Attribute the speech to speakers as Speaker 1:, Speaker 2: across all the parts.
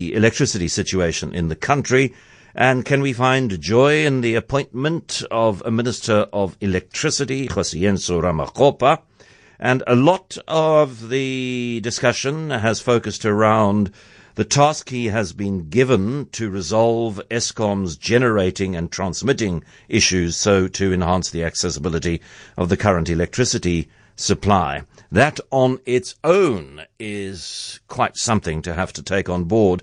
Speaker 1: electricity situation in the country? And can we find joy in the appointment of a Minister of Electricity, Kgosientsho Ramokgopa? And a lot of the discussion has focused around the task he has been given to resolve Eskom's generating and transmitting issues so to enhance the accessibility of the current electricity supply. That on its own is quite something to have to take on board.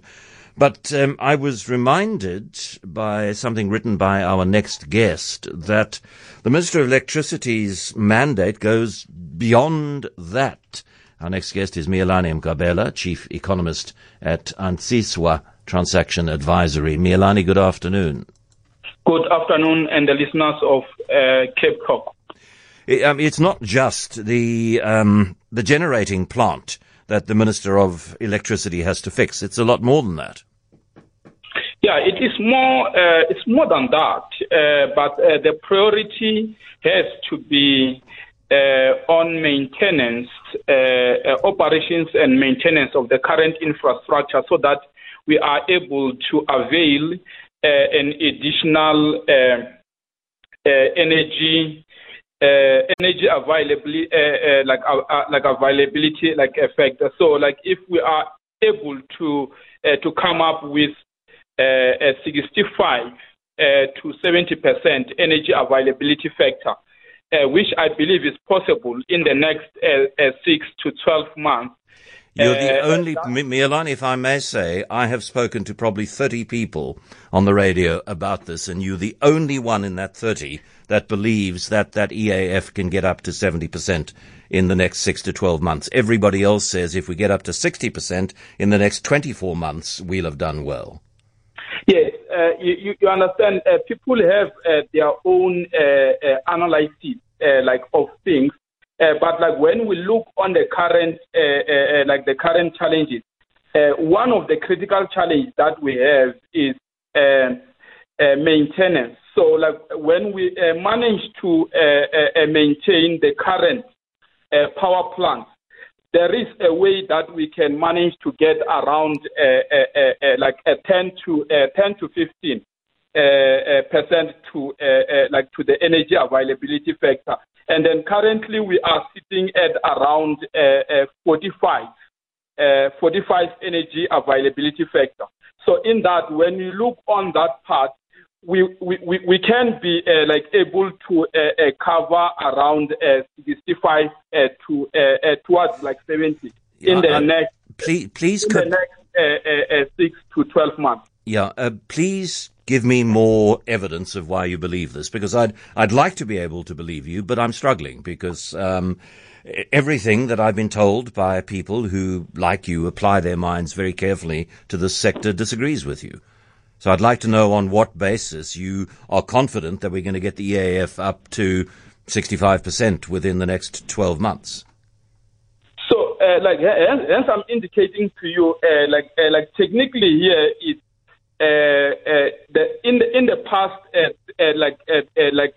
Speaker 1: But um, I was reminded by something written by our next guest that the Minister of Electricity's mandate goes beyond that. Our next guest is Mialani Mgabela, Chief Economist at Antsiswa Transaction Advisory. Mialani, good afternoon.
Speaker 2: Good afternoon, and the listeners of uh, Cape Talk.
Speaker 1: It, um, it's not just the um, the generating plant that the Minister of Electricity has to fix. It's a lot more than that.
Speaker 2: Yeah, it is more. Uh, it's more than that. Uh, but uh, the priority has to be uh, on maintenance, uh, uh, operations, and maintenance of the current infrastructure, so that we are able to avail an additional energy uh, energy availability, uh, uh, like uh, uh, like availability, like effect. So, like if we are able to uh, to come up with a 65 to 70 percent energy availability factor, which I believe is possible in the next six to 12 months,
Speaker 1: you're the uh, only, Milan, if I may say, I have spoken to probably 30 people on the radio about this, and you're the only one in that 30 that believes that that EAF can get up to 70% in the next 6 to 12 months. Everybody else says if we get up to 60% in the next 24 months, we'll have done well.
Speaker 2: Yes, uh, you, you, understand, uh, people have uh, their own uh, uh, analysis like of things uh, but like when we look on the current, uh, uh, like the current challenges, one of the critical challenges that we have is maintenance. So like when we manage to maintain the current power plants, there is a way that we can manage to get around uh, uh, uh, like a 10 to 10 to 15 percent to like to the energy availability factor. And then currently we are sitting at around uh, uh, 45, uh, 45 energy availability factor. So in that, when you look on that part, we, we, we can be uh, like able to uh, uh, cover around 65 to towards like 70 in the next
Speaker 1: please please
Speaker 2: in the next six to 12 months.
Speaker 1: Yeah, please give me more evidence of why you believe this, because I'd I'd like to be able to believe you, but I'm struggling because um, everything that I've been told by people who, like you, apply their minds very carefully to this sector disagrees with you. So I'd like to know on what basis you are confident that we're going to get the EAF up to 65% within the next 12 months.
Speaker 2: So, uh, like, as, I'm indicating to you, uh, like, uh, like technically here, it's uh, uh, Uh, uh, the, in the in the past, uh, uh like like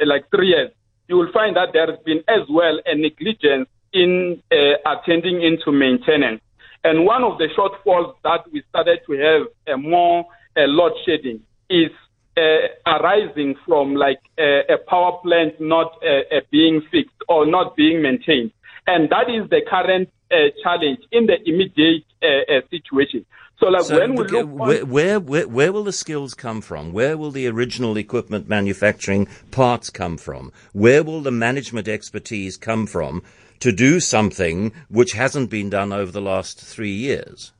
Speaker 2: like three years, you will find that there has been as well a negligence in attending into maintenance. And one of the shortfalls that we started to have more load shedding is uh, arising from like uh, a power plant not uh, being fixed or not being maintained. And that is the current challenge in the immediate situation. So, like so when we look
Speaker 1: where, where, where where will the skills come from? Where will the original equipment manufacturing parts come from? Where will the management expertise come from to do something which hasn't been done over the last three years?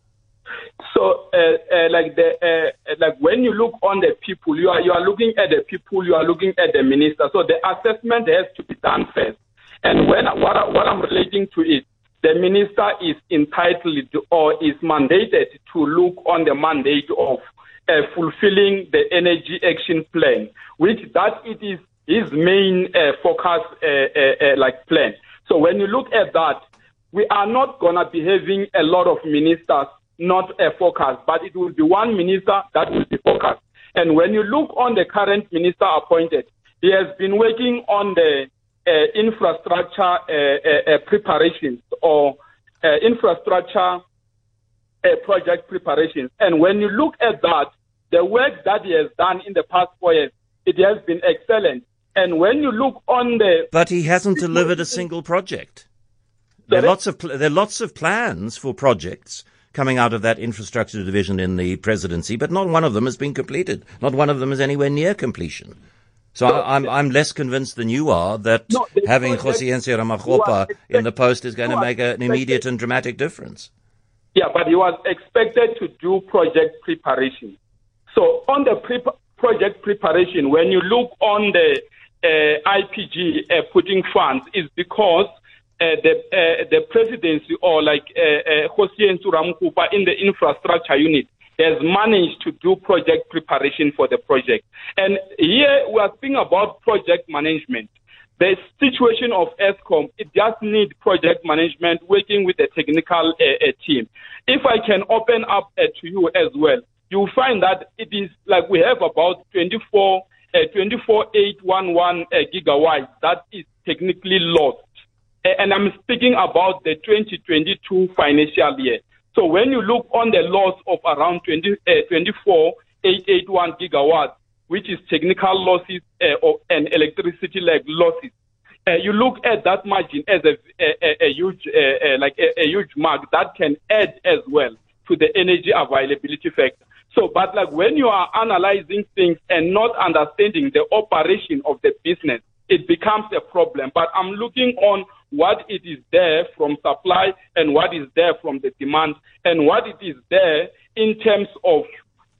Speaker 2: So, uh, uh, like the uh, like when you look on the people, you are you are looking at the people, you are looking at the minister. So the assessment has to be done first. And when what what I'm relating to it the minister is entitled or is mandated to look on the mandate of uh, fulfilling the energy action plan, which that it is his main uh, focus uh, uh, uh like plan. So when you look at that, we are not gonna be having a lot of ministers not a focus, but it will be one minister that will be focused. And when you look on the current minister appointed, he has been working on the infrastructure uh, uh, preparations or infrastructure uh, project preparations. And when you look at that, the work that he has done in the past four years, it has been excellent. And when you look on the,
Speaker 1: but he hasn't delivered a single project. There are lots of there are lots of plans for projects coming out of that infrastructure division in the presidency, but not one of them has been completed. Not one of them is anywhere near completion. So I, am I'm, I'm less convinced than you are that no, having Kgosientsho Ramokgopa in the post is going to make an immediate and dramatic difference.
Speaker 2: Yeah, but he was expected to do project preparation. So on the pre- project preparation, when you look on the uh, IPG uh, putting funds, is because uh, the uh, the presidency or like uh, Kgosientsho Ramokgopa in the infrastructure unit has managed to do project preparation for the project. And here we are speaking about project management. The situation of Eskom, it just needs project management working with the technical uh, uh, team. If I can open up uh, to you as well, you'll find that it is like we have about 24, 24,811 gigawatts that is technically lost and I'm speaking about the 2022 financial year. So when you look on the loss of around 20, uh, 24,881 gigawatts, which is technical losses uh, and electricity lag losses, uh, you look at that margin as a, a, a huge, uh, uh, like a, a, huge mark that can add as well to the energy availability factor. So, but like when you are analyzing things and not understanding the operation of the business, it becomes a problem. But I'm looking on what it is there from supply and what is there from the demand and what it is there in terms of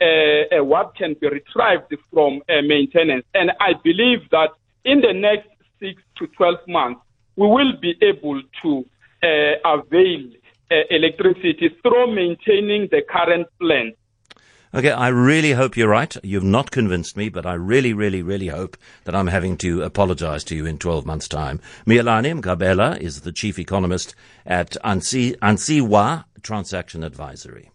Speaker 2: uh, uh, what can be retrieved from uh, maintenance. And I believe that in the next six to 12 months, we will be able to uh, avail uh, electricity through maintaining the current plant.
Speaker 1: Okay, I really hope you're right. You've not convinced me, but I really, really, really hope that I'm having to apologize to you in 12 months' time. Mealani Mgabela is the chief economist at Ansi, Ansiwa Transaction Advisory.